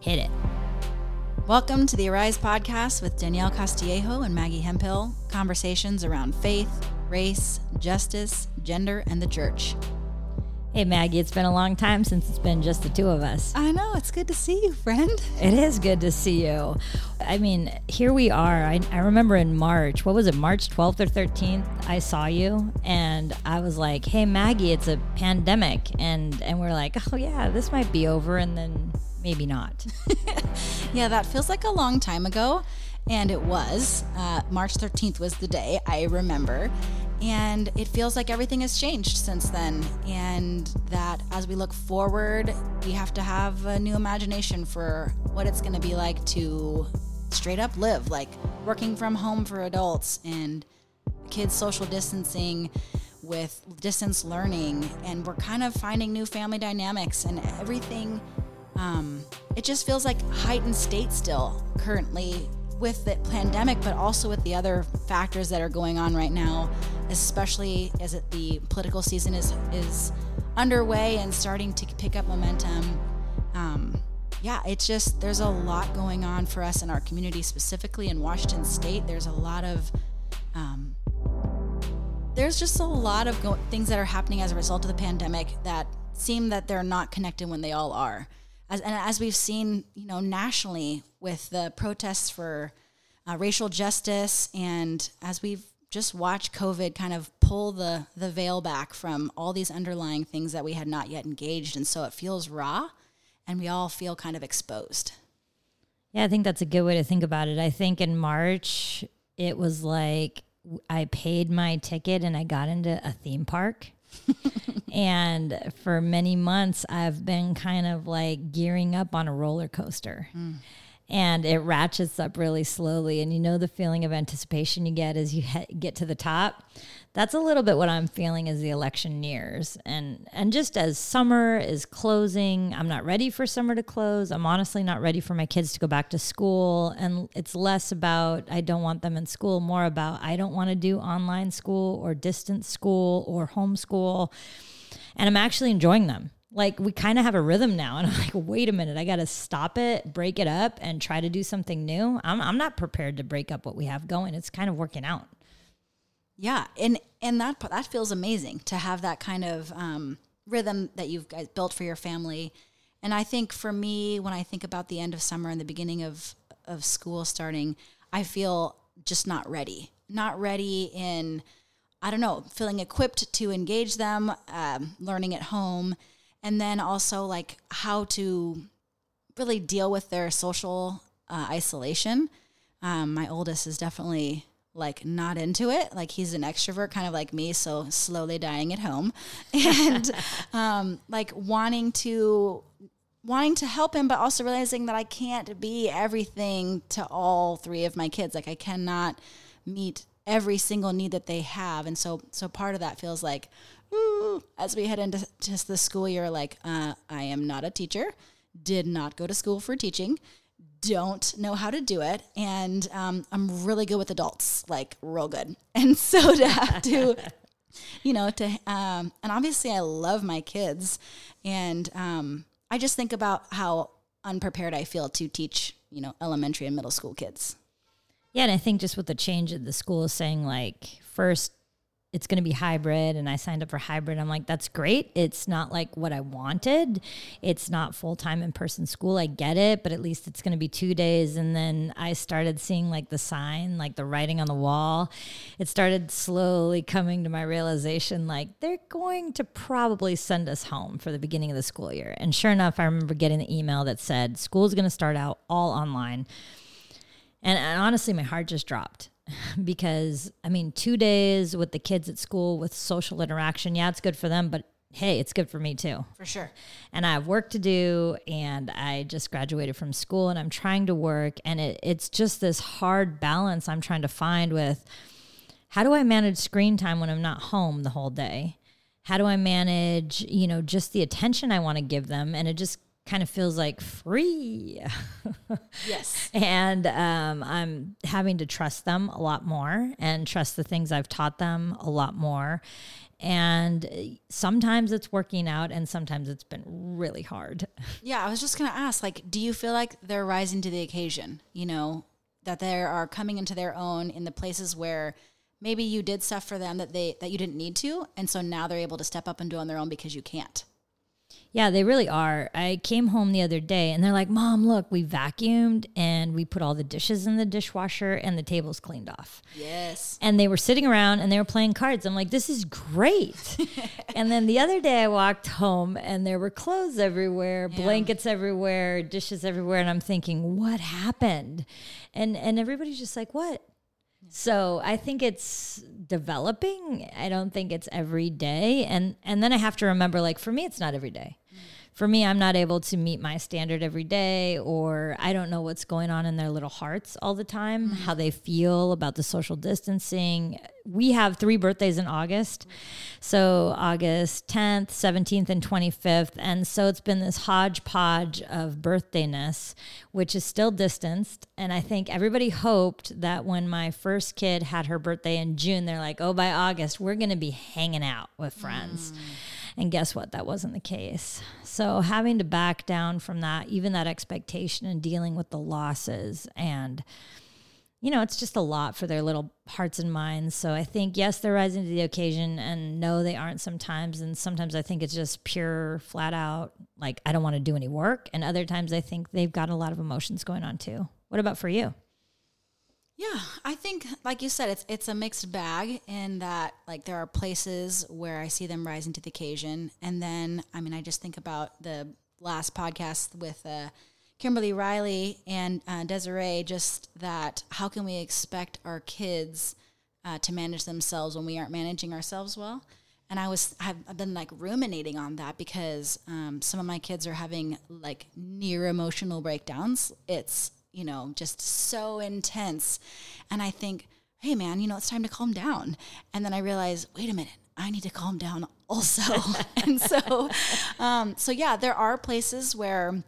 Hit it. Welcome to the Arise podcast with Danielle Castillejo and Maggie Hemphill. Conversations around faith, race, justice, gender, and the church. Hey, Maggie, it's been a long time since it's been just the two of us. I know. It's good to see you, friend. It is good to see you. I mean, here we are. I, I remember in March, what was it, March 12th or 13th, I saw you and I was like, hey, Maggie, it's a pandemic. And, and we're like, oh, yeah, this might be over. And then maybe not. yeah, that feels like a long time ago. And it was. Uh, March 13th was the day, I remember. And it feels like everything has changed since then. And that as we look forward, we have to have a new imagination for what it's going to be like to straight up live, like working from home for adults and kids social distancing with distance learning. And we're kind of finding new family dynamics and everything. Um, it just feels like heightened state still currently with the pandemic, but also with the other factors that are going on right now, especially as it, the political season is is underway and starting to pick up momentum. Um, yeah, it's just there's a lot going on for us in our community, specifically in Washington State. There's a lot of um, there's just a lot of go- things that are happening as a result of the pandemic that seem that they're not connected when they all are as, and as we've seen, you know, nationally with the protests for uh, racial justice, and as we've just watched COVID kind of pull the the veil back from all these underlying things that we had not yet engaged, and so it feels raw, and we all feel kind of exposed. Yeah, I think that's a good way to think about it. I think in March it was like I paid my ticket and I got into a theme park and for many months, I've been kind of like gearing up on a roller coaster. Mm. And it ratchets up really slowly. And you know the feeling of anticipation you get as you get to the top? That's a little bit what I'm feeling as the election nears. And and just as summer is closing, I'm not ready for summer to close. I'm honestly not ready for my kids to go back to school. And it's less about I don't want them in school, more about I don't want to do online school or distance school or homeschool. And I'm actually enjoying them like we kind of have a rhythm now and i'm like wait a minute i gotta stop it break it up and try to do something new I'm, I'm not prepared to break up what we have going it's kind of working out yeah, and and that that feels amazing to have that kind of um, rhythm that you've built for your family. And I think for me, when I think about the end of summer and the beginning of of school starting, I feel just not ready. Not ready in, I don't know, feeling equipped to engage them, um, learning at home, and then also like how to really deal with their social uh, isolation. Um, my oldest is definitely like not into it. Like he's an extrovert, kind of like me, so slowly dying at home, and um, like wanting to wanting to help him, but also realizing that I can't be everything to all three of my kids. Like I cannot meet every single need that they have, and so so part of that feels like. Ooh, as we head into just the school year, like uh, I am not a teacher, did not go to school for teaching, don't know how to do it and um, i'm really good with adults like real good. And so to have to you know to um, and obviously i love my kids and um, i just think about how unprepared i feel to teach you know elementary and middle school kids. Yeah and i think just with the change of the school is saying like first it's going to be hybrid and I signed up for hybrid. I'm like, that's great. It's not like what I wanted. It's not full time in person school. I get it, but at least it's going to be two days. And then I started seeing like the sign, like the writing on the wall. It started slowly coming to my realization like they're going to probably send us home for the beginning of the school year. And sure enough, I remember getting the email that said school's going to start out all online. And, and honestly, my heart just dropped because I mean, two days with the kids at school with social interaction, yeah, it's good for them, but hey, it's good for me too. For sure. And I have work to do, and I just graduated from school and I'm trying to work. And it, it's just this hard balance I'm trying to find with how do I manage screen time when I'm not home the whole day? How do I manage, you know, just the attention I want to give them? And it just kind of feels like free. Yes. and um, I'm having to trust them a lot more and trust the things I've taught them a lot more. And sometimes it's working out, and sometimes it's been really hard. Yeah, I was just going to ask like do you feel like they're rising to the occasion, you know, that they are coming into their own in the places where maybe you did stuff for them that they that you didn't need to and so now they're able to step up and do on their own because you can't. Yeah, they really are. I came home the other day and they're like, Mom, look, we vacuumed and we put all the dishes in the dishwasher and the table's cleaned off. Yes. And they were sitting around and they were playing cards. I'm like, this is great. and then the other day I walked home and there were clothes everywhere, blankets everywhere, dishes everywhere. And I'm thinking, what happened? And and everybody's just like, what? So I think it's developing. I don't think it's every day. And and then I have to remember like for me it's not every day. For me I'm not able to meet my standard every day or I don't know what's going on in their little hearts all the time, mm-hmm. how they feel about the social distancing. We have 3 birthdays in August. So August 10th, 17th and 25th and so it's been this hodgepodge of birthdayness which is still distanced and I think everybody hoped that when my first kid had her birthday in June they're like, "Oh, by August we're going to be hanging out with friends." Mm. And guess what? That wasn't the case. So having to back down from that, even that expectation and dealing with the losses and you know, it's just a lot for their little hearts and minds. So I think yes, they're rising to the occasion and no they aren't sometimes and sometimes I think it's just pure flat out like I don't want to do any work and other times I think they've got a lot of emotions going on too. What about for you? Yeah, I think like you said, it's it's a mixed bag in that like there are places where I see them rising to the occasion, and then I mean I just think about the last podcast with uh, Kimberly Riley and uh, Desiree, just that how can we expect our kids uh, to manage themselves when we aren't managing ourselves well? And I was I've, been like ruminating on that because um, some of my kids are having like near emotional breakdowns. It's you know, just so intense. And I think, hey, man, you know, it's time to calm down. And then I realize, wait a minute, I need to calm down also. and so, um, so yeah, there are places where,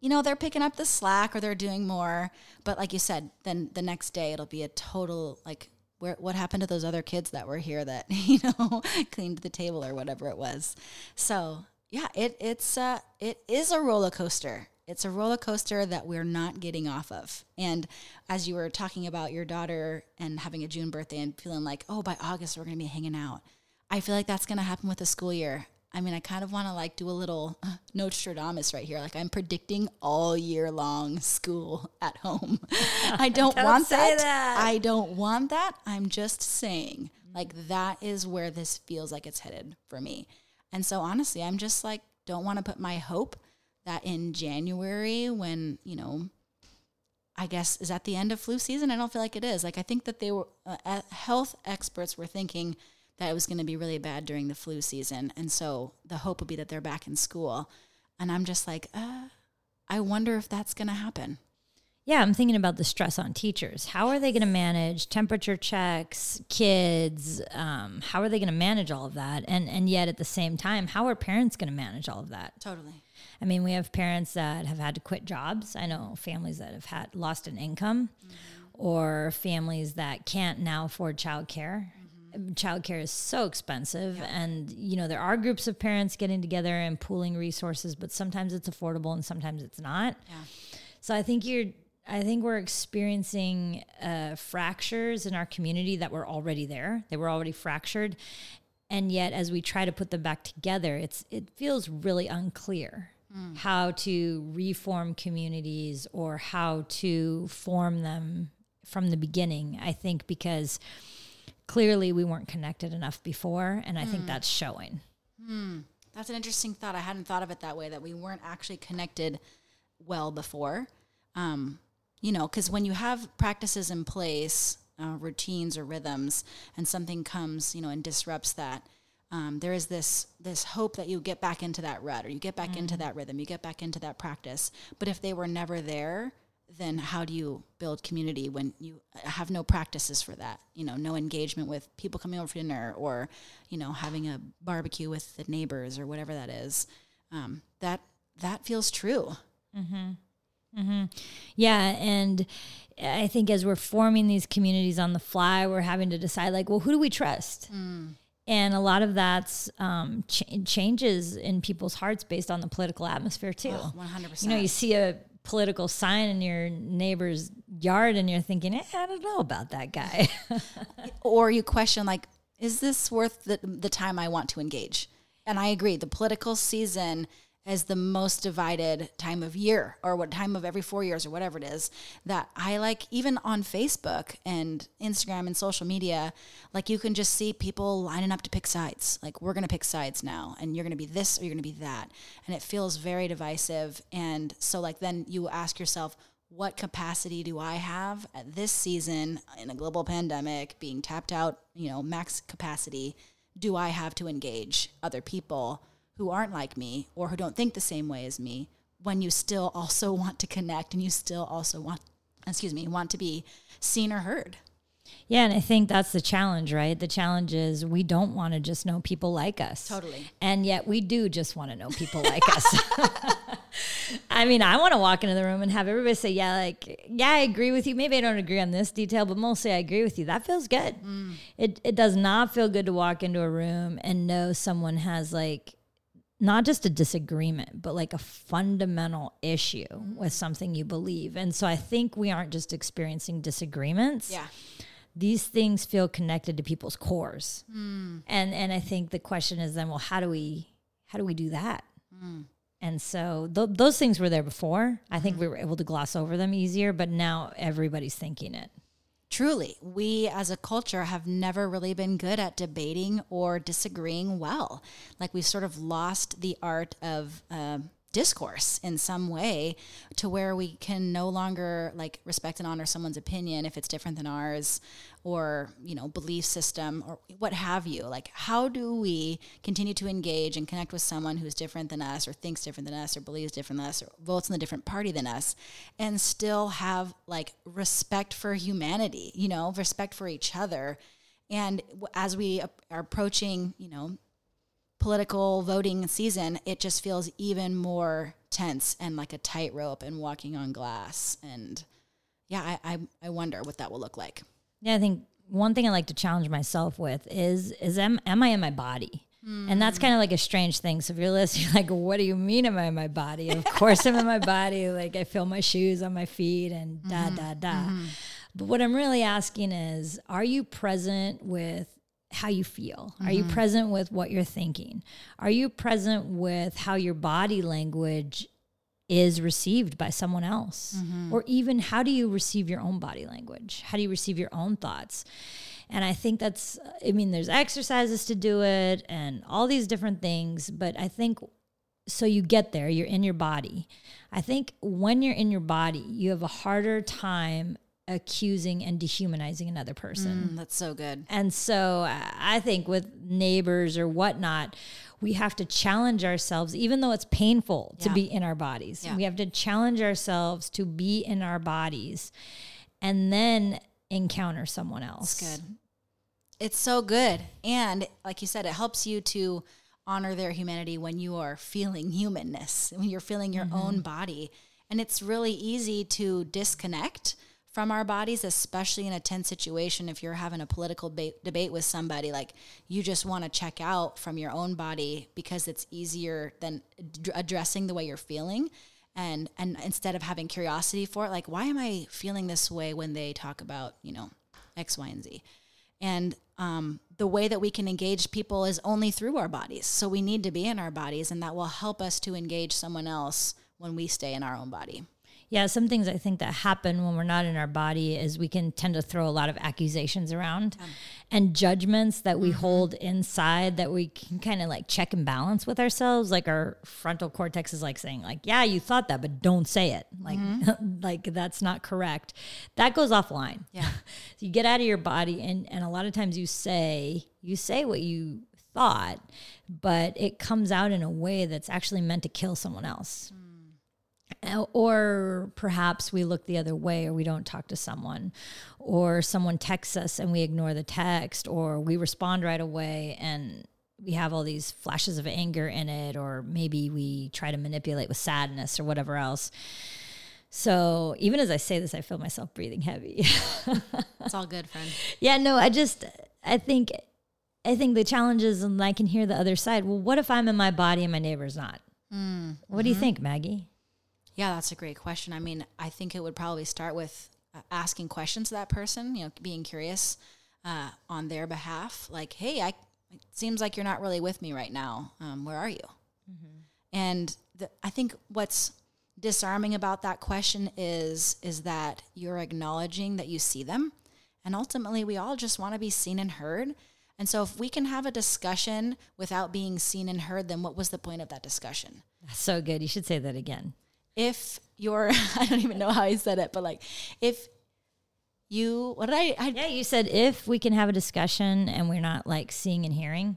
you know, they're picking up the slack or they're doing more. But like you said, then the next day it'll be a total like, where, what happened to those other kids that were here that you know cleaned the table or whatever it was so yeah it it's uh it is a roller coaster it's a roller coaster that we're not getting off of. And as you were talking about your daughter and having a June birthday and feeling like, oh, by August we're going to be hanging out, I feel like that's going to happen with the school year. I mean, I kind of want to like do a little uh, Nostradamus right here. Like I'm predicting all year long school at home. I don't, Don't want that. that. I don't want that. I'm just saying, like that is where this feels like it's headed for me. And so honestly, I'm just like don't want to put my hope that in January when, you know, I guess is at the end of flu season. I don't feel like it is. Like I think that they were uh, uh, health experts were thinking that it was going to be really bad during the flu season, and so the hope would be that they're back in school. And I'm just like, uh, I wonder if that's going to happen. Yeah, I'm thinking about the stress on teachers. How are they going to manage temperature checks, kids? Um, how are they going to manage all of that? And and yet at the same time, how are parents going to manage all of that? Totally. I mean, we have parents that have had to quit jobs. I know families that have had lost an income, or families that can't now afford childcare. Childcare is so expensive, and you know there are groups of parents getting together and pooling resources, but sometimes it's affordable and sometimes it's not. Yeah. So I think you're. I think we're experiencing uh, fractures in our community that were already there. They were already fractured, and yet as we try to put them back together, it's it feels really unclear how to reform communities or how to form them from the beginning. I think because clearly we weren't connected enough before, and I think that's showing. That's an interesting thought. I hadn't thought of it that way. That we weren't actually connected well before. Um, you know, because when you have practices in place, uh, routines or rhythms, and something comes, you know, and disrupts that, um, there is this this hope that you get back into that rut or you get back into that rhythm, you get back into that practice. But if they were never there, then how do you build community when you have no practices for that? You know, no engagement with people coming over for dinner or, you know, having a barbecue with the neighbors or whatever that is. Um, that that feels true. Yeah, and I think as we're forming these communities on the fly, we're having to decide like, well, who do we trust? And a lot of that's um, ch- changes in people's hearts based on the political atmosphere too. 100%. You know, you see a political sign in your neighbor's yard, and you're thinking, eh, I don't know about that guy. Or you question like, is this worth the the time I want to engage? And I agree. The political season is the most divided time of year, or what time of every four years, or whatever it is. That I like, even on Facebook and Instagram and social media, like you can just see people lining up to pick sides. Like we're gonna pick sides now, and you're gonna be this or you're gonna be that, and it feels very divisive. And so, like then you ask yourself what capacity do I have at this season in a global pandemic, being tapped out, you know, max capacity, do I have to engage other people who aren't like me or who don't think the same way as me when you still also want to connect and you still also want, excuse me, want to be seen or heard? Yeah, and I think that's the challenge, right? The challenge is we don't want to just know people like us. Totally. And yet we do just want to know people like us. I mean, I want to walk into the room and have everybody say, yeah, like, yeah, I agree with you. Maybe I don't agree on this detail, but mostly I agree with you. That feels good. Mm. It, it does not feel good to walk into a room and know someone has like, not just a disagreement, but like a fundamental issue with something you believe. And so I think we aren't just experiencing disagreements. Yeah. these things feel connected to people's cores. Hmm. And and i think the question is then well how do we how do we do that? Hmm. And so th- those things were there before. I think hmm. we were able to gloss over them easier but now everybody's thinking it Truly, we as a culture have never really been good at debating or disagreeing well. Like we've sort of lost the art of um discourse in some way to where we can no longer like respect and honor someone's opinion if it's different than ours or you know belief system or what have you. Like how do we continue to engage and connect with someone who's different than us or thinks different than us or believes different than us or votes in a different party than us and still have like respect for humanity you know respect for each other? And as we are approaching you know political voting season, it just feels even more tense and like a tightrope and walking on glass. And yeah, I, I, I wonder what that will look like. yeah i think one thing i like to challenge myself with is is am, am i in my body and that's kind of like a strange thing. So if you're listening, you're like, what do you mean am I in my body? Of course I'm in my body. Like I feel my shoes on my feet and da mm-hmm. da da. Mm-hmm. But what I'm really asking is, are you present with how you feel? Are you mm-hmm. present with what you're thinking? Are you present with how your body language is received by someone else? Mm-hmm. Or even how do you receive your own body language? How do you receive your own thoughts? And I think that's, I mean, there's exercises to do it and all these different things. But I think so you get there, you're in your body. I think when you're in your body, you have a harder time accusing and dehumanizing another person. Mm, that's so good. And so I think with neighbors or whatnot, we have to challenge ourselves, even though it's painful to be in our bodies. Yeah. We have to challenge ourselves to be in our bodies and then encounter someone else. Good. It's so good. And like you said, it helps you to honor their humanity when you are feeling humanness, when you're feeling your own body. And it's really easy to disconnect from our bodies, especially in a tense situation. If you're having a political ba- debate with somebody, like you just want to check out from your own body because it's easier than ad- addressing the way you're feeling. And, and instead of having curiosity for it, like, why am I feeling this way when they talk about, you know, X, Y, and Z? And um, the way that we can engage people is only through our bodies. So we need to be in our bodies, and that will help us to engage someone else when we stay in our own body. Yeah, some things I think that happen when we're not in our body is we can tend to throw a lot of accusations around um, and judgments that we mm-hmm. hold inside that we can kind of like check and balance with ourselves. Like our frontal cortex is like saying, like, yeah, you thought that, but don't say it. Like, mm-hmm. like that's not correct. That goes offline. Yeah. So you get out of your body and, and a lot of times you say, you say what you thought, but it comes out in a way that's actually meant to kill someone else. Uh, or perhaps we look the other way or we don't talk to someone or someone texts us and we ignore the text or we respond right away and we have all these flashes of anger in it, or maybe we try to manipulate with sadness or whatever else. So even as I say this, I feel myself breathing heavy. it's all good, friend. Yeah, no, I just, I think, I think the challenge is, and I can hear the other side. Well, what if I'm in my body and my neighbor's not? Mm, what mm-hmm. do you mm-hmm. think, Maggie? Yeah, that's a great question. I mean, I think it would probably start with uh, asking questions to that person, you know, being curious uh, on their behalf. Like, hey, I, it seems like you're not really with me right now. Um, where are you? Mm-hmm. And the, I think what's disarming about that question is is that you're acknowledging that you see them, and ultimately, we all just want to be seen and heard. And so, if we can have a discussion without being seen and heard, then what was the point of that discussion? that's So good. You should say that again if you're I don't even know how I said it, but like if you what did I, I Yeah, you said if we can have a discussion and we're not like seeing and hearing.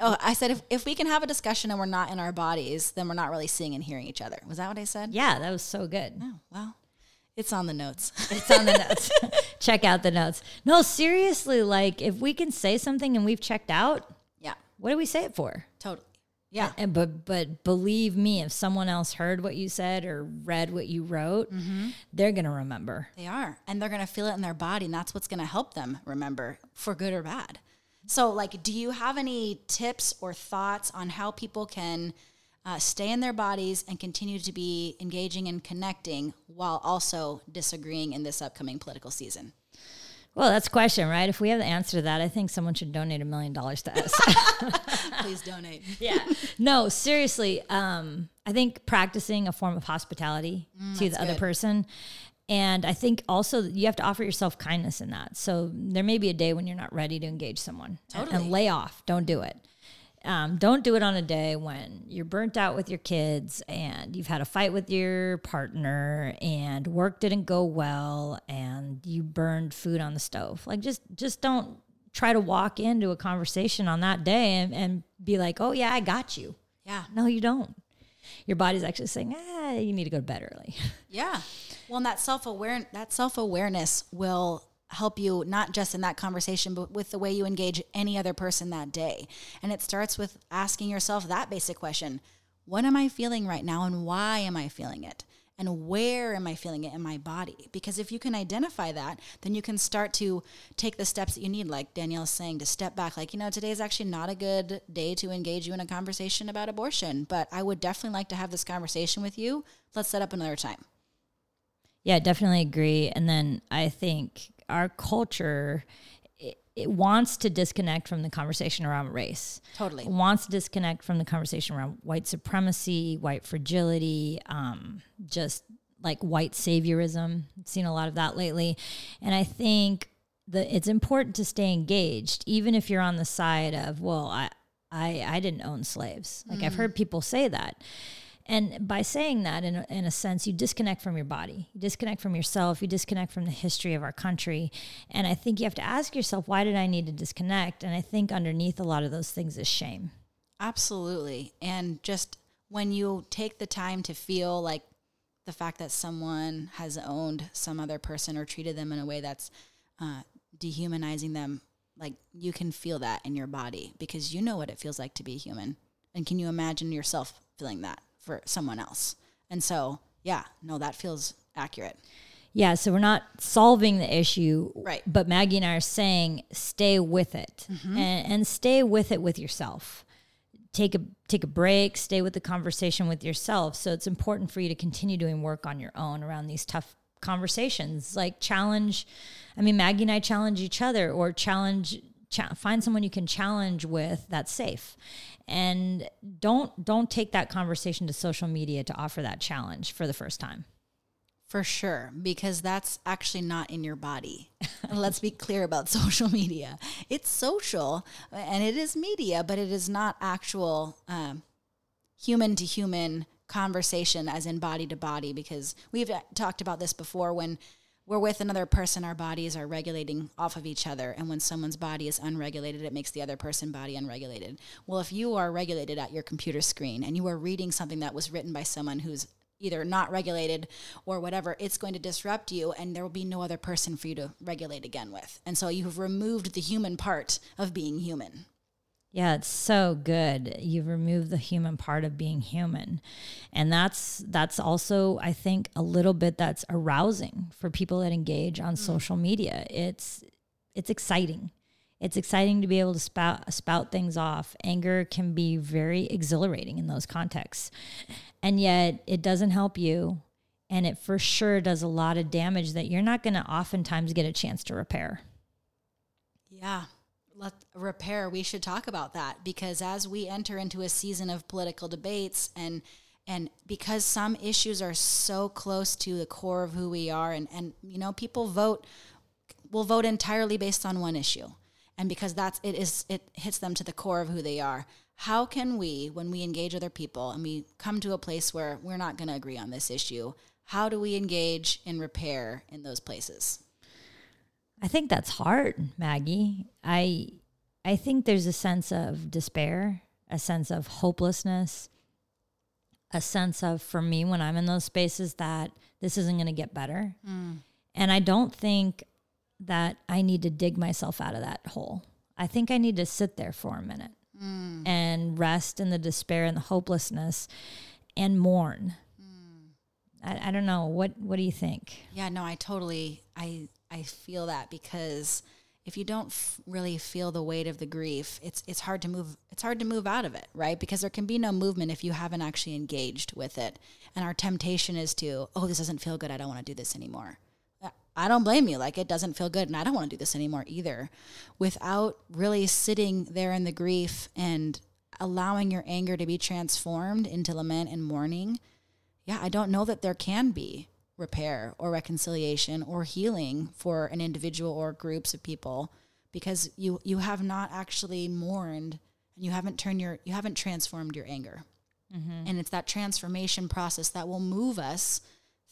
Oh, I said if, if we can have a discussion and we're not in our bodies, then we're not really seeing and hearing each other. Was that what I said? Yeah, that was so good. Oh, well. It's on the notes. It's on the notes. Check out the notes. No, seriously, like if we can say something and we've checked out, yeah. What do we say it for? Yeah. And but but believe me, if someone else heard what you said or read what you wrote, mm-hmm. they're gonna remember. They are. And they're gonna feel it in their body, and that's what's gonna help them remember for good or bad. So, like, do you have any tips or thoughts on how people can uh, stay in their bodies and continue to be engaging and connecting while also disagreeing in this upcoming political season? Well, that's a question, right? If we have the answer to that, I think someone should donate a million dollars to us. Please donate. yeah. No, seriously. Um, I think practicing a form of hospitality mm, to the other person. And I think also you have to offer yourself kindness in that. So there may be a day when you're not ready to engage someone totally. and, and lay off. Don't do it. Um, don't do it on a day when you're burnt out with your kids and you've had a fight with your partner and work didn't go well and you burned food on the stove. Like just just don't try to walk into a conversation on that day and, and be like, oh yeah, I got you. Yeah. No, you don't. Your body's actually saying, ah, you need to go to bed early. Yeah. Well, and that self aware that self awareness will help you not just in that conversation but with the way you engage any other person that day. And it starts with asking yourself that basic question. What am i feeling right now and why am i feeling it? And where am i feeling it in my body? Because if you can identify that then you can start to take the steps that you need. Like danielle's saying to step back. Like you know today is actually not a good day to engage you in a conversation about abortion but i would definitely like to have this conversation with you. Let's set up another time. Yeah, definitely agree. And then I think our culture it, it, wants to disconnect from the conversation around race. Totally. It wants to disconnect from the conversation around white supremacy, white fragility, um, just like white saviorism. I've seen a lot of that lately. And I think that it's important to stay engaged, even if you're on the side of, well, I, I, I didn't own slaves. Like mm. I've heard people say that. And by saying that, in a, in a sense, you disconnect from your body, you disconnect from yourself, you disconnect from the history of our country. And I think you have to ask yourself, why did I need to disconnect? And I think underneath a lot of those things is shame. Absolutely. And just when you take the time to feel like the fact that someone has owned some other person or treated them in a way that's uh, dehumanizing them, like you can feel that in your body because you know what it feels like to be human. And can you imagine yourself feeling that? For someone else. And so, yeah, no, that feels accurate. Yeah, so we're not solving the issue, right? But Maggie and I are saying stay with it mm-hmm. and, and stay with it with yourself. Take a take a break, stay with the conversation with yourself. So it's important for you to continue doing work on your own around these tough conversations. Like challenge, I mean, Maggie and I challenge each other, or challenge Cha- find someone you can challenge with that's safe. And don't don't take that conversation to social media to offer that challenge for the first time. For sure because that's actually not in your body. Let's be clear about social media. It's social and it is media but it is not actual um, human to human conversation as in body to body because we've uh, talked about this before when we're with another person, our bodies are regulating off of each other. And when someone's body is unregulated, it makes the other person body unregulated. Well, if you are regulated at your computer screen and you are reading something that was written by someone who's either not regulated or whatever, it's going to disrupt you and there will be no other person for you to regulate again with. And so you've removed the human part of being human. Yeah, it's so good. You've removed the human part of being human. And that's that's also I think a little bit that's arousing for people that engage on mm. social media. It's it's exciting. It's exciting to be able to spout spout things off. Anger can be very exhilarating in those contexts. And yet it doesn't help you and it for sure does a lot of damage that you're not going to oftentimes get a chance to repair. Yeah let repair we should talk about that because as we enter into a season of political debates and and because some issues are so close to the core of who we are and and you know people vote will vote entirely based on one issue. And because that's it is it hits them to the core of who they are. How can we when we engage other people and we come to a place where we're not going to agree on this issue how do we engage in repair in those places I think that's hard, Maggie. I I think there's a sense of despair, a sense of hopelessness, a sense of for me when I'm in those spaces that this isn't going to get better. Mm. And I don't think that I need to dig myself out of that hole. I think I need to sit there for a minute mm. and rest in the despair and the hopelessness and mourn. Mm. I, I don't know. What what do you think? Yeah, no, I totally I I feel that because if you don't f- really feel the weight of the grief, it's it's hard to move it's hard to move out of it, right? Because there can be no movement if you haven't actually engaged with it. And our temptation is to, oh, this doesn't feel good. I don't want to do this anymore. Uh, I don't blame you. Like it doesn't feel good and I don't want to do this anymore either. Without really sitting there in the grief and allowing your anger to be transformed into lament and mourning, yeah, I don't know that there can be repair or reconciliation or healing for an individual or groups of people because you you have not actually mourned and you haven't turned your you haven't transformed your anger mm-hmm. and it's that transformation process that will move us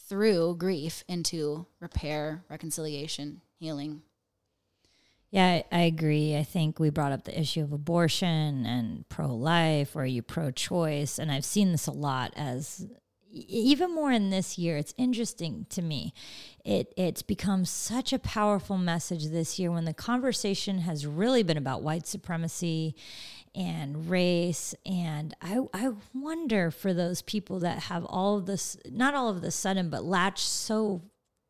through grief into repair reconciliation healing yeah, I agree. I think we brought up the issue of abortion and pro life, or are you pro choice? And I've seen this a lot as even more in this year it's interesting to me. It it's become such a powerful message this year when the conversation has really been about white supremacy and race. And I, I wonder for those people that have all of this not all of the sudden but latch so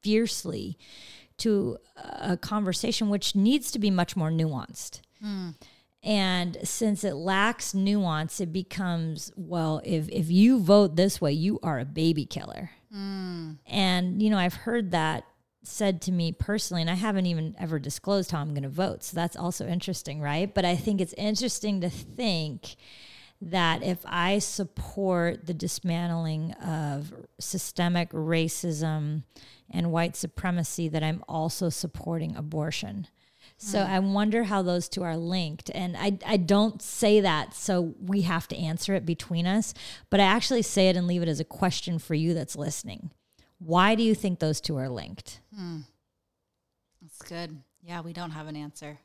fiercely to a conversation which needs to be much more nuanced. Mm. And since it lacks nuance, it becomes, well, if, if you vote this way, you are a baby killer. Mm. And, you know, I've heard that said to me personally, and I haven't even ever disclosed how I'm going to vote. So that's also interesting, right? But I think it's interesting to think that if I support the dismantling of systemic racism and white supremacy, that I'm also supporting abortion. So I wonder how those two are linked. And I, I don't say that so we have to answer it between us, but I actually say it and leave it as a question for you that's listening. Why do you think those two are linked? Hmm. That's good. Yeah, we don't have an answer.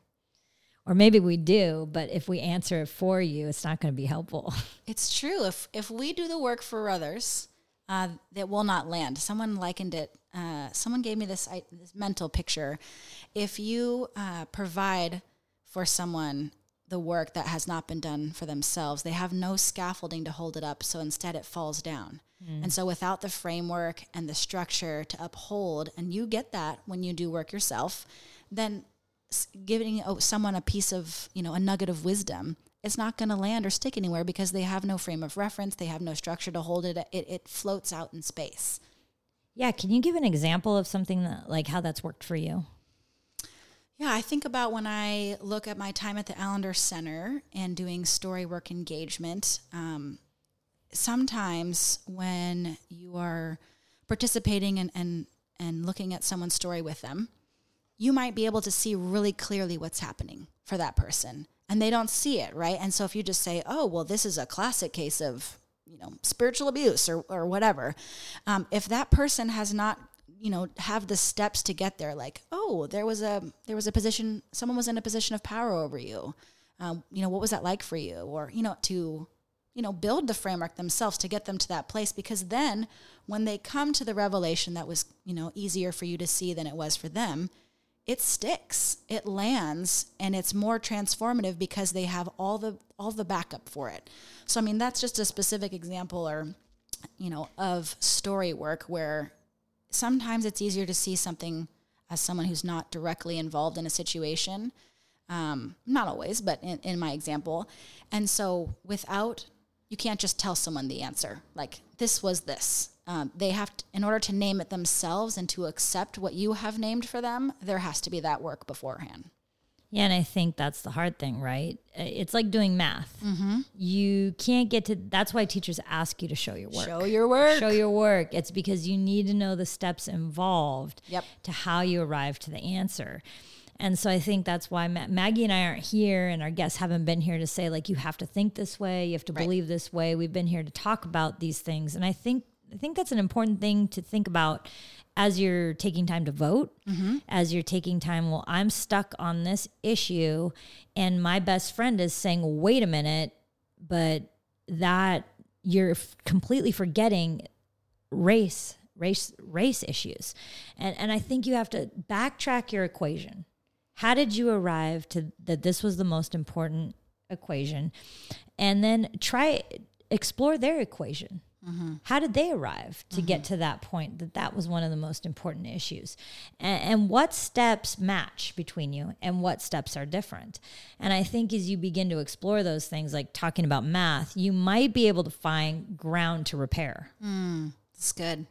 Or maybe we do, but if we answer it for you, it's not going to be helpful. It's true. If if we do the work for others, uh, that will not land. Someone likened it. Uh, someone gave me this, this mental picture. If you uh, provide for someone the work that has not been done for themselves, they have no scaffolding to hold it up. So instead, it falls down. Mm. And so, without the framework and the structure to uphold, and you get that when you do work yourself, then giving oh, someone a piece of, you know, a nugget of wisdom it's not going to land or stick anywhere because they have no frame of reference, they have no structure to hold it. It, it floats out in space. Yeah, can you give an example of something that, like how that's worked for you? Yeah, I think about when I look at my time at the Allender Center and doing story work engagement. Um, sometimes when you are participating and, and, and looking at someone's story with them, you might be able to see really clearly what's happening for that person and they don't see it, right? And so if you just say, oh, well, this is a classic case of, you know, spiritual abuse or, or whatever, um, if that person has not you know have the steps to get there like oh there was a there was a position someone was in a position of power over you um, you know what was that like for you or you know to you know build the framework themselves to get them to that place because then when they come to the revelation that was you know easier for you to see than it was for them it sticks it lands and it's more transformative because they have all the all the backup for it. So i mean that's just a specific example or you know of story work where sometimes it's easier to see something as someone who's not directly involved in a situation um, not always but in, in my example. And so without you can't just tell someone the answer. Like this was this um, they have to, in order to name it themselves and to accept what you have named for them there has to be that work beforehand Yeah, and I think that's the hard thing, right? It's like doing math. You can't get to. That's why teachers ask you to show your work. show your work Show your work. It's because you need to know the steps involved Yep. to how you arrive to the answer. And so I think that's why Ma- Maggie and I aren't here, and our guests haven't been here to say like you have to think this way, you have to Right. believe this way. We've been here to talk about these things, and I think I think that's an important thing to think about as you're taking time to vote, mm-hmm. as you're taking time. Well, I'm stuck on this issue, and my best friend is saying, "Wait a minute," but that you're f- completely forgetting race race race issues and and i think you have to backtrack your equation how did you arrive to that this was the most important equation? And then try explore their equation. Mm-hmm. How did they arrive to get mm-hmm. to that point that that was one of the most important issues? And, and what steps match between you and what steps are different? And i think as you begin to explore those things like talking about math you might be able to find ground to repair. Mm, it's good.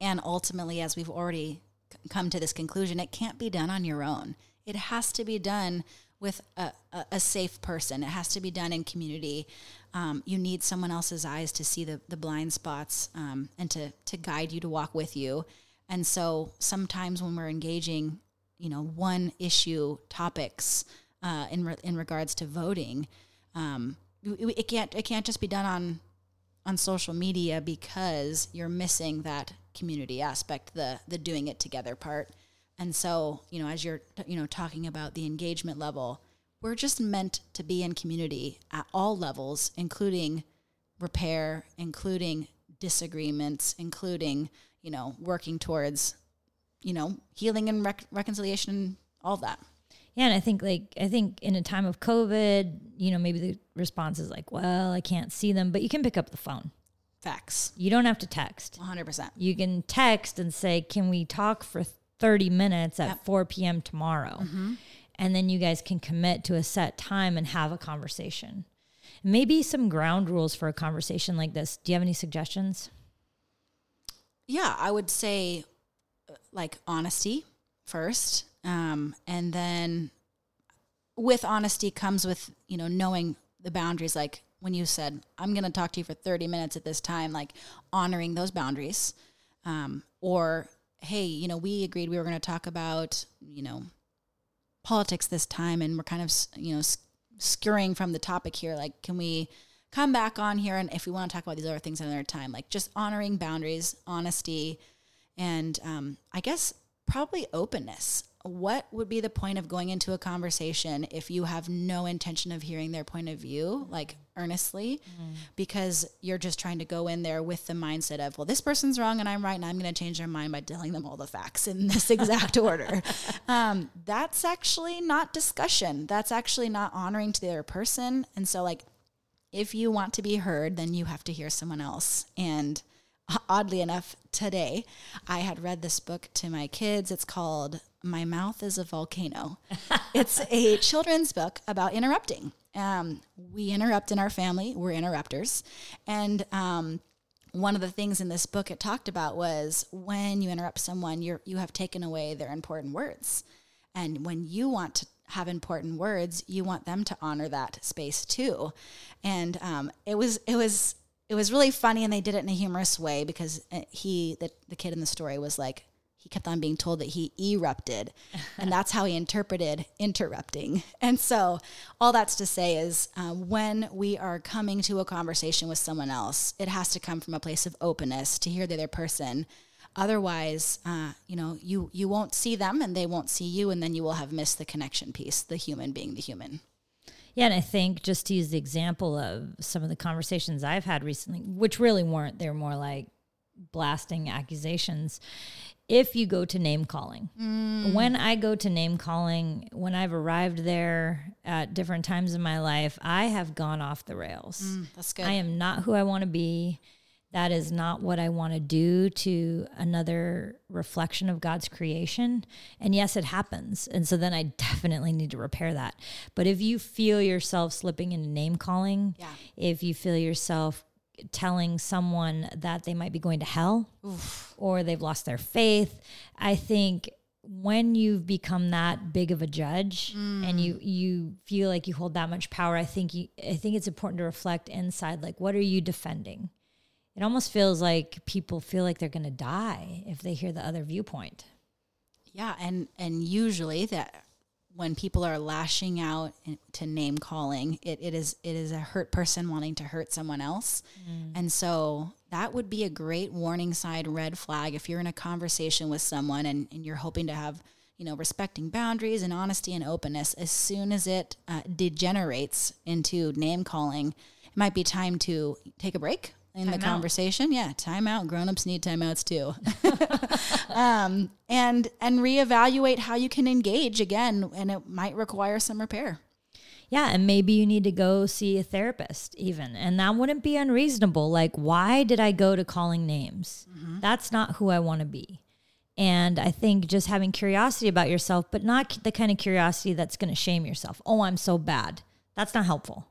And ultimately, as we've already come to this conclusion, it can't be done on your own. It has to be done with a, a, a safe person. It has to be done in community. Um, you need someone else's eyes to see the, the blind spots um, and to, to guide you to walk with you. And so sometimes when we're engaging, you know, one issue topics uh, in, re- in regards to voting, um, it, it can't it can't just be done on on social media because you're missing that community aspect, the the doing it together part. And so, you know, as you're you know talking about the engagement level, we're just meant to be in community at all levels, including repair, including disagreements, including you know working towards you know healing and rec- reconciliation, and all that. Yeah, and I think like I think in a time of COVID, you know, maybe the response is like, "Well, I can't see them," but you can pick up the phone. Facts, You don't have to text. 100. percent You can text and say, "Can we talk for 30 minutes at 4 p.m. tomorrow?" And then you guys can commit to a set time and have a conversation. Maybe some ground rules for a conversation like this. Do you have any suggestions? Yeah, I would say uh, like honesty first. Um, and then with honesty comes with, you know, knowing the boundaries. Like when you said, I'm going to talk to you for 30 minutes at this time, like honoring those boundaries. Um, or, hey, you know, we agreed we were going to talk about, you know, politics this time and we're kind of, you know, s- skirring from the topic here. Like, can we come back on here? And if we want to talk about these other things another time, like just honoring boundaries, honesty, and um, I guess probably openness. What would be the point of going into a conversation if you have no intention of hearing their point of view, like earnestly, because you're just trying to go in there with the mindset of, well, this person's wrong and I'm right, and I'm going to change their mind by telling them all the facts in this exact order. Um, that's actually not discussion. That's actually not honoring to the other person. And so, like, if you want to be heard, then you have to hear someone else. And oddly enough, today I had read this book to my kids. It's called My Mouth is a Volcano. it's a children's book about interrupting. Um, we interrupt in our family, we're interrupters. And um, one of the things in this book it talked about was when you interrupt someone, you're, you have taken away their important words. And when you want to have important words, you want them to honor that space too. And um, it was it was it was really funny, and they did it in a humorous way because uh, he the the kid in the story was like he kept on being told that he erupted, and that's how he interpreted interrupting. And so all that's to say is uh, when we are coming to a conversation with someone else, it has to come from a place of openness to hear the other person otherwise uh, you know you you won't see them and they won't see you and then you will have missed the connection piece the human being the human Yeah, and I think just to use the example of some of the conversations I've had recently, which really weren't, they were more like blasting accusations, if you go to name calling. Mm. When I go to name calling, when I've arrived there at different times in my life, I have gone off the rails. Mm, that's good. I am not who I want to be. That is not what I want to do to another reflection of God's creation. And yes, it happens. And so then I definitely need to repair that. But if you feel yourself slipping into name calling, Yeah. if you feel yourself telling someone that they might be going to hell or they've lost their faith, I think when you've become that big of a judge and mm. you you feel like you hold that much power, I think you I think it's important to reflect inside like what are you defending? It almost feels like people feel like they're going to die if they hear the other viewpoint. Yeah, and and usually that when people are lashing out to name calling, it, it is it is a hurt person wanting to hurt someone else, and so that would be a great warning sign, red flag if you're in a conversation with someone and, and you're hoping to have you know respecting boundaries and honesty and openness. As soon as it uh, degenerates into name calling, it might be time to take a break in the Time out. conversation. Yeah, timeout. Grown-ups need timeouts too um, and and reevaluate how you can engage again, and it might require some repair. Yeah, and maybe you need to go see a therapist even. And that wouldn't be unreasonable. Like, why did I go to calling names? That's not who I want to be. And I think just having curiosity about yourself, but not the kind of curiosity that's going to shame yourself. Oh, I'm so bad. That's not helpful.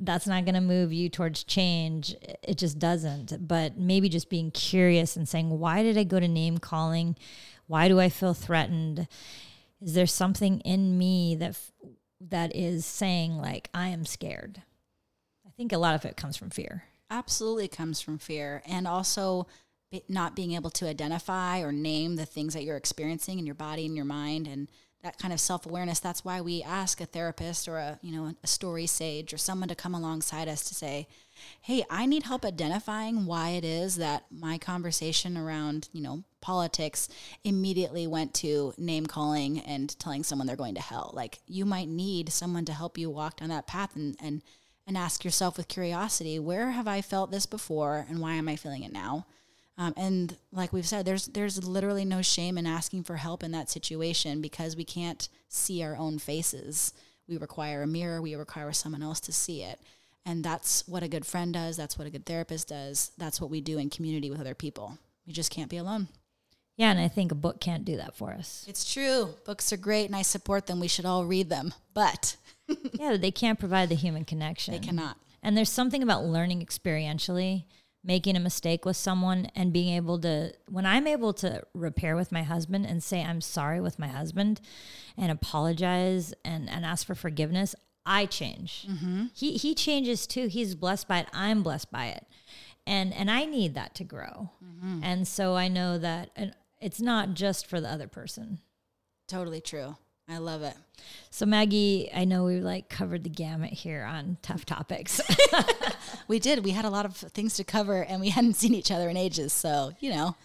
That's not going to move you towards change. It just doesn't. But maybe just being curious and saying, why did I go to name calling? Why do I feel threatened? Is there something in me that that is saying like I am scared? I think a lot of it comes from fear. Absolutely comes from fear, and also not being able to identify or name the things that you're experiencing in your body and your mind, and that kind of self awareness. That's why we ask a therapist or a you know a story sage or someone to come alongside us to say, "Hey, I need help identifying why it is that my conversation around you know politics immediately went to name calling and telling someone they're going to hell. Like you might need someone to help you walk down that path and and and ask yourself with curiosity, where have I felt this before and why am I feeling it now? Um, and like we've said, there's there's literally no shame in asking for help in that situation because we can't see our own faces. We require a mirror. We require someone else to see it, and that's what a good friend does. That's what a good therapist does. That's what we do in community with other people. We just can't be alone. Yeah, and I think a book can't do that for us. It's true. Books are great, and I support them. We should all read them, but yeah, they can't provide the human connection. they cannot. And there's something about learning experientially, making a mistake with someone and being able to, when I'm able to repair with my husband and say, I'm sorry with my husband and apologize and, and ask for forgiveness, I change. Mm-hmm. He, he changes too. He's blessed by it. I'm blessed by it. And, and I need that to grow. Mm-hmm. And so I know that and it's not just for the other person. Totally true. I love it. So Maggie, I know we like covered the gamut here on tough topics. We did. We had a lot of things to cover, and we hadn't seen each other in ages. So you know,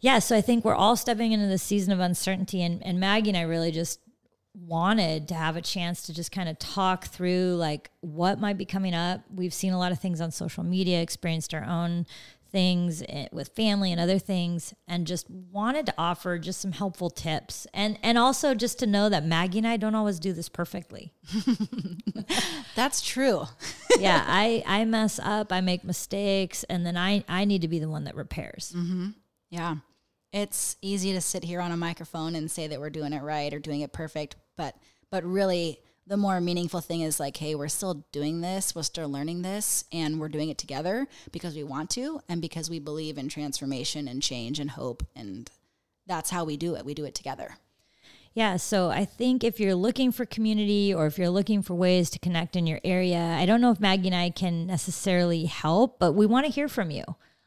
yeah, so I think we're all stepping into the season of uncertainty, and, and Maggie and I really just wanted to have a chance to just kind of talk through like what might be coming up. We've seen a lot of things on social media, experienced our own things eh, with family and other things and just wanted to offer just some helpful tips and and also just to know that Maggie and I don't always do this perfectly. that's true. yeah, I I mess up, I make mistakes and then I I need to be the one that repairs. Mm-hmm. Yeah. It's easy to sit here on a microphone and say that we're doing it right or doing it perfect, but but really the more meaningful thing is like, hey, we're still doing this, we're still learning this, and we're doing it together because we want to and because we believe in transformation and change and hope and that's how we do it. We do it together. Yeah, so I think if you're looking for community or if you're looking for ways to connect in your area, I don't know if Maggie and I can necessarily help, but we want to hear from you.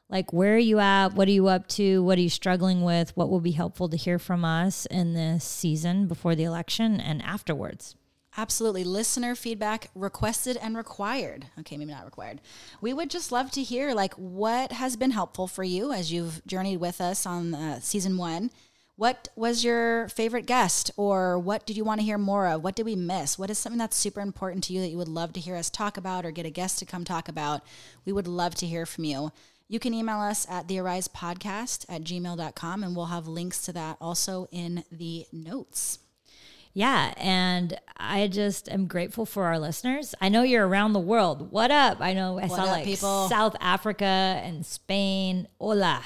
Like, where are you at? What are you up to? What are you struggling with? What will be helpful to hear from us in this season before the election and afterwards? Absolutely. Listener feedback requested and required. Okay, maybe not required. We would just love to hear like what has been helpful for you as you've journeyed with us on uh, season one. What was your favorite guest, or what did you want to hear more of? What did we miss? What is something that's super important to you that you would love to hear us talk about or get a guest to come talk about? We would love to hear from you. You can email us at thearisepodcast at gmail.com, and we'll have links to that also in the notes. Yeah, and I just am grateful for our listeners. I know you're around the world. What up? I know I What saw up, like people? South Africa and Spain. Hola.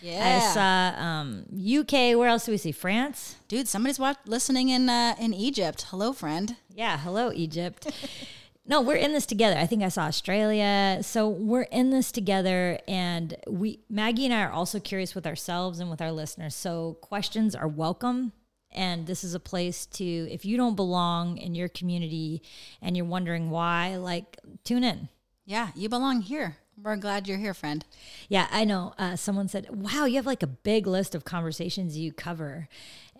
Yeah. I saw um, UK. Where else do we see? France. Dude, somebody's watch- listening in uh, in Egypt. Hello, friend. Yeah. Hello, Egypt. no, we're in this together. I think I saw Australia. So we're in this together, and we Maggie and I are also curious with ourselves and with our listeners. So questions are welcome. And this is a place to, if you don't belong in your community and you're wondering why, like, tune in. Yeah, you belong here. We're glad you're here, friend. Yeah, I know. Uh, someone said, "Wow, you have like a big list of conversations you cover,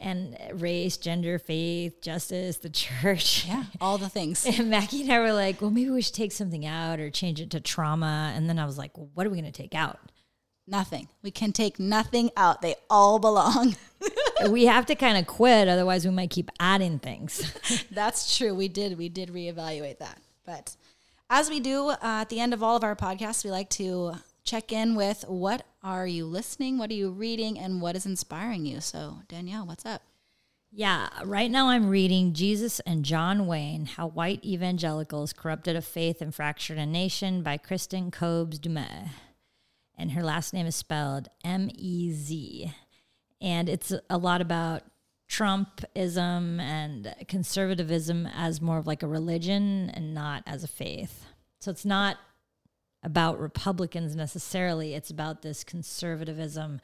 and race, gender, faith, justice, the church." Yeah, all the things. And Maggie and I were like, "Well, maybe we should take something out or change it to trauma." And then I was like, well, "What are we going to take out?" Nothing. We can take nothing out. They all belong. we have to kind of quit, otherwise we might keep adding things. That's true. We did. We did reevaluate that. But as we do uh, at the end of all of our podcasts, we like to check in with what are you listening, what are you reading, and what is inspiring you. So, Danielle, what's up? Yeah, right now I'm reading Jesus and John Wayne How White Evangelicals Corrupted a Faith and Fractured a Nation by Kristin Kobes Du Mez. And her last name is spelled M E Z. And it's a lot about Trumpism and conservatism as more of like a religion and not as a faith. So it's not about Republicans necessarily, it's about this conservatism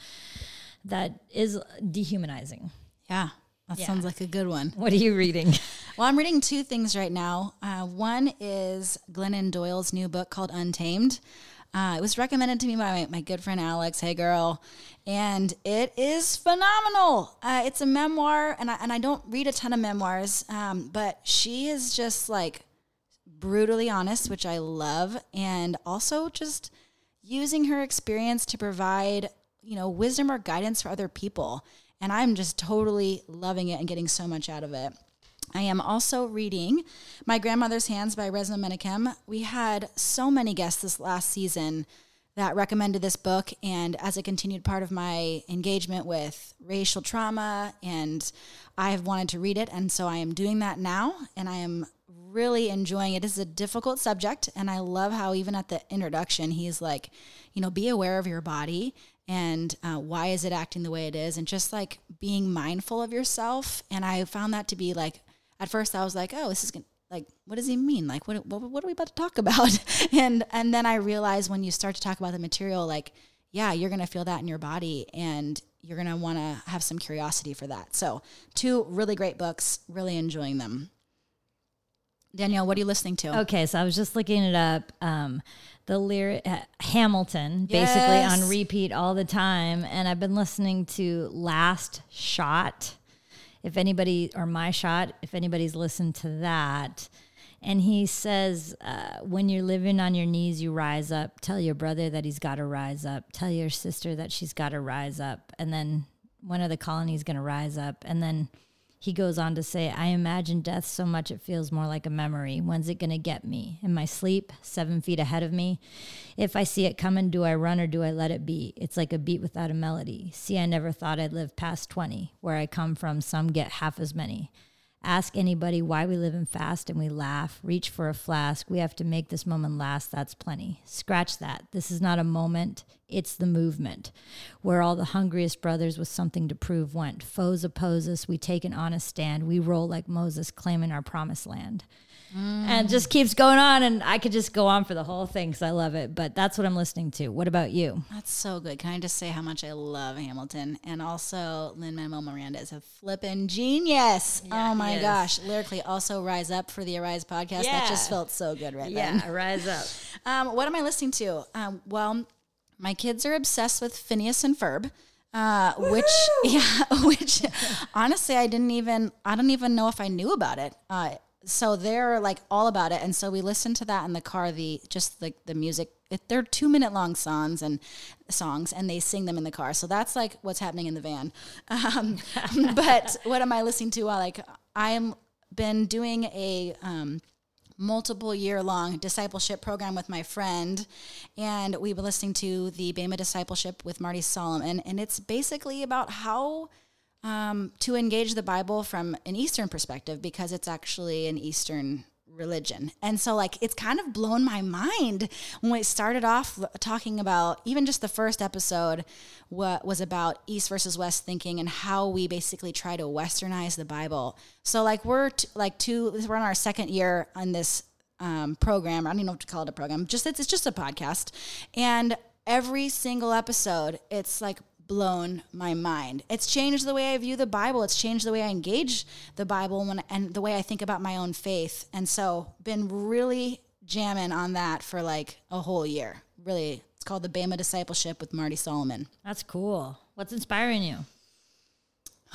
that is dehumanizing. Yeah, that Yeah. sounds like a good one. What are you reading? Well, I'm reading two things right now. Uh, one is Glennon Doyle's new book called Untamed. Uh, it was recommended to me by my, my good friend Alex. Hey, girl, and it is phenomenal. Uh, it's a memoir, and I and I don't read a ton of memoirs, um, but she is just like brutally honest, which I love, and also just using her experience to provide, you know, wisdom or guidance for other people. And I'm just totally loving it and getting so much out of it. I am also reading My Grandmother's Hands by Resmaa Menakem. We had so many guests this last season that recommended this book, and as a continued part of my engagement with racial trauma, and I have wanted to read it, and so I am doing that now, and I am really enjoying it. It is a difficult subject, and I love how even at the introduction, he's like, you know, be aware of your body and uh, why is it acting the way it is, and just like being mindful of yourself. And I found that to be like, at first I was like, oh, this is gonna like, what does he mean? Like, what, what, what are we about to talk about? and and then I realized when you start to talk about the material, like, yeah, you're gonna feel that in your body, and you're gonna want to have some curiosity for that. So, two really great books, really enjoying them. Danielle, what are you listening to? Okay, so I was just looking it up. Um, the lyric uh, Hamilton, basically on repeat all the time, and I've been listening to Last Shot. If anybody or My Shot, if anybody's listened to that, and he says, uh, "When you're living on your knees, you rise up. Tell your brother that he's got to rise up. Tell your sister that she's got to rise up." And then one of the colonies going to rise up, and then he goes on to say, I imagine death so much it feels more like a memory. When's it going to get me? In my sleep, seven feet ahead of me? If I see it coming, do I run or do I let it be? It's like a beat without a melody. See, I never thought I'd live past 20. Where I come from, some get half as many. Ask anybody why we live in fast and we laugh. Reach for a flask. We have to make this moment last. That's plenty. Scratch that. This is not a moment. It's the movement. Where all the hungriest brothers with something to prove went. Foes oppose us. We take an honest stand. We roll like Moses, claiming our promised land. And it just keeps going on. And I could just go on for the whole thing because I love it. But that's what I'm listening to. What about you? That's so good. Can I just say how much I love Hamilton? And also, Lin Manuel Miranda is a flippin' genius. Yeah, oh my gosh. Lyrically, also Rise Up for the Arise podcast. That just felt so good right then. Yeah, Rise up. Um, what am I listening to? Um, well, my kids are obsessed with Phineas and Ferb. Uh, which yeah, which honestly I didn't even I don't even know if I knew about it. Uh, so they're like all about it, and so we listened to that in the car. The just like the music, it, they're two minute long songs and songs, and they sing them in the car. So that's like what's happening in the van. Um, but what am I listening to? While like I am been doing a um, multiple year long discipleship program with my friend. And we've been listening to the Bema Discipleship with Marty Solomon. And it's basically about how um, to engage the Bible from an Eastern perspective because it's actually an Eastern religion. And so, like, it's kind of blown my mind when we started off talking about even just the first episode, what was about East versus West thinking and how we basically try to westernize the Bible. So, like, we're t- like two, we're on our second year on this um, program. I don't even know what to call it a program. Just it's, it's just a podcast, and every single episode, it's like blown my mind. It's changed the way I view the Bible. It's changed the way I engage the Bible when, and the way I think about my own faith. And so, been really jamming on that for like a whole year. Really, it's called the Bema Discipleship with Marty Solomon. That's cool. What's inspiring you?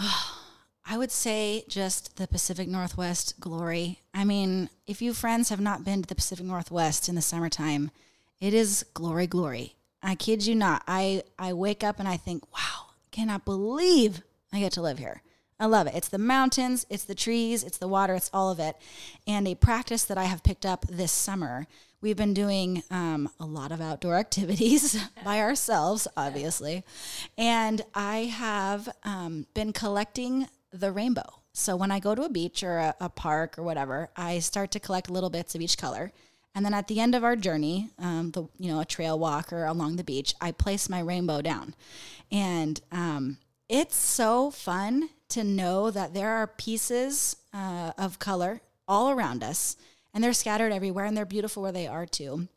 I would say just the Pacific Northwest glory. I mean, if you friends have not been to the Pacific Northwest in the summertime, it is glory, glory. I kid you not. I, I wake up and I think, wow, cannot believe I get to live here. I love it. It's the mountains, it's the trees, it's the water, it's all of it. And a practice that I have picked up this summer, we've been doing um, a lot of outdoor activities by ourselves, obviously. And I have um, been collecting the rainbow. So when I go to a beach or a, a park or whatever, I start to collect little bits of each color. And then at the end of our journey, um, the you know a trail walk or along the beach, I place my rainbow down, and um, it's so fun to know that there are pieces uh, of color all around us, and they're scattered everywhere, and they're beautiful where they are too.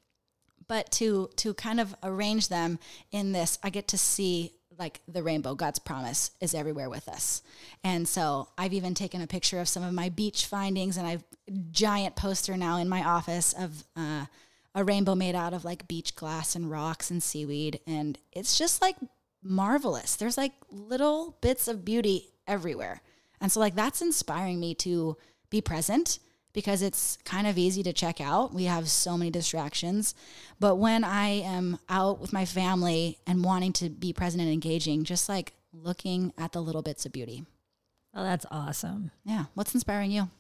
But to to kind of arrange them in this, I get to see like the rainbow, God's promise is everywhere with us. And so I've even taken a picture of some of my beach findings, and I've giant poster now in my office of uh, a rainbow made out of like beach glass and rocks and seaweed, and it's just like marvelous. There's like little bits of beauty everywhere, and so like that's inspiring me to be present because it's kind of easy to check out. We have so many distractions. But when I am out with my family and wanting to be present and engaging, just like looking at the little bits of beauty. Oh, that's awesome. Yeah. What's inspiring you?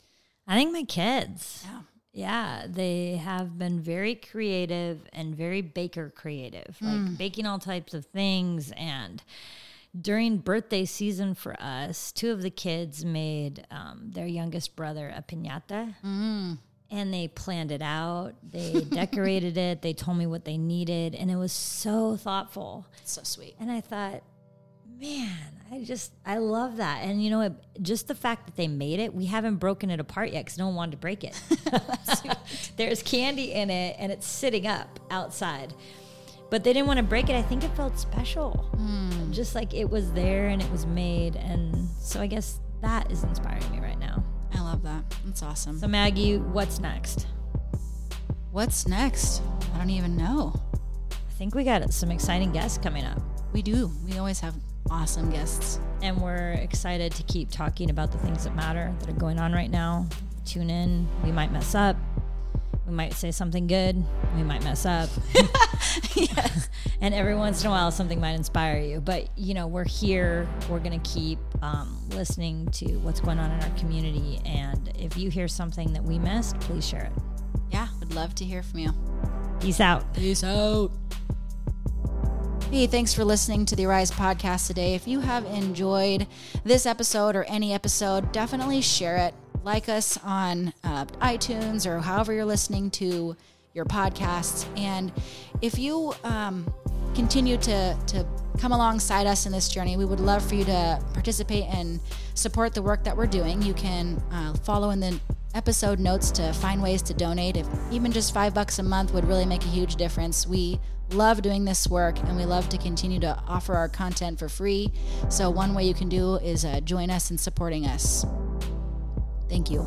I think my kids. Yeah. Yeah, they have been very creative and very baker creative, like mm. baking all types of things. And during birthday season for us, two of the kids made um, their youngest brother a pinata. And they planned it out. They decorated it. They told me what they needed. And it was so thoughtful. So sweet. And I thought, man, I just, I love that. And you know, it, just the fact that they made it, we haven't broken it apart yet because no one wanted to break it. There's candy in it and it's sitting up outside. But they didn't want to break it. I think it felt special. Hmm. Just like it was there and it was made. And so I guess that is inspiring me right now. I love that. That's awesome. So, Maggie, what's next? What's next? I don't even know. I think we got some exciting guests coming up. We do. We always have awesome guests. and we're excited to keep talking about the things that matter that are going on right now. Tune in. We might mess up. We might say something good. We might mess up. yes. and every once in a while, something might inspire you. But, you know, we're here. We're going to keep um, listening to what's going on in our community. And if you hear something that we missed, please share it. Yeah. Would love to hear from you. Peace out. Peace out. Hey, thanks for listening to the Arise podcast today. If you have enjoyed this episode or any episode, definitely share it. Like us on uh, iTunes or however you're listening to your podcasts. And if you um, continue to, to come alongside us in this journey, we would love for you to participate and support the work that we're doing. You can uh, follow in the episode notes to find ways to donate. If even just five bucks a month would really make a huge difference. We love doing this work and we love to continue to offer our content for free. So, one way you can do is uh, join us in supporting us. Thank you.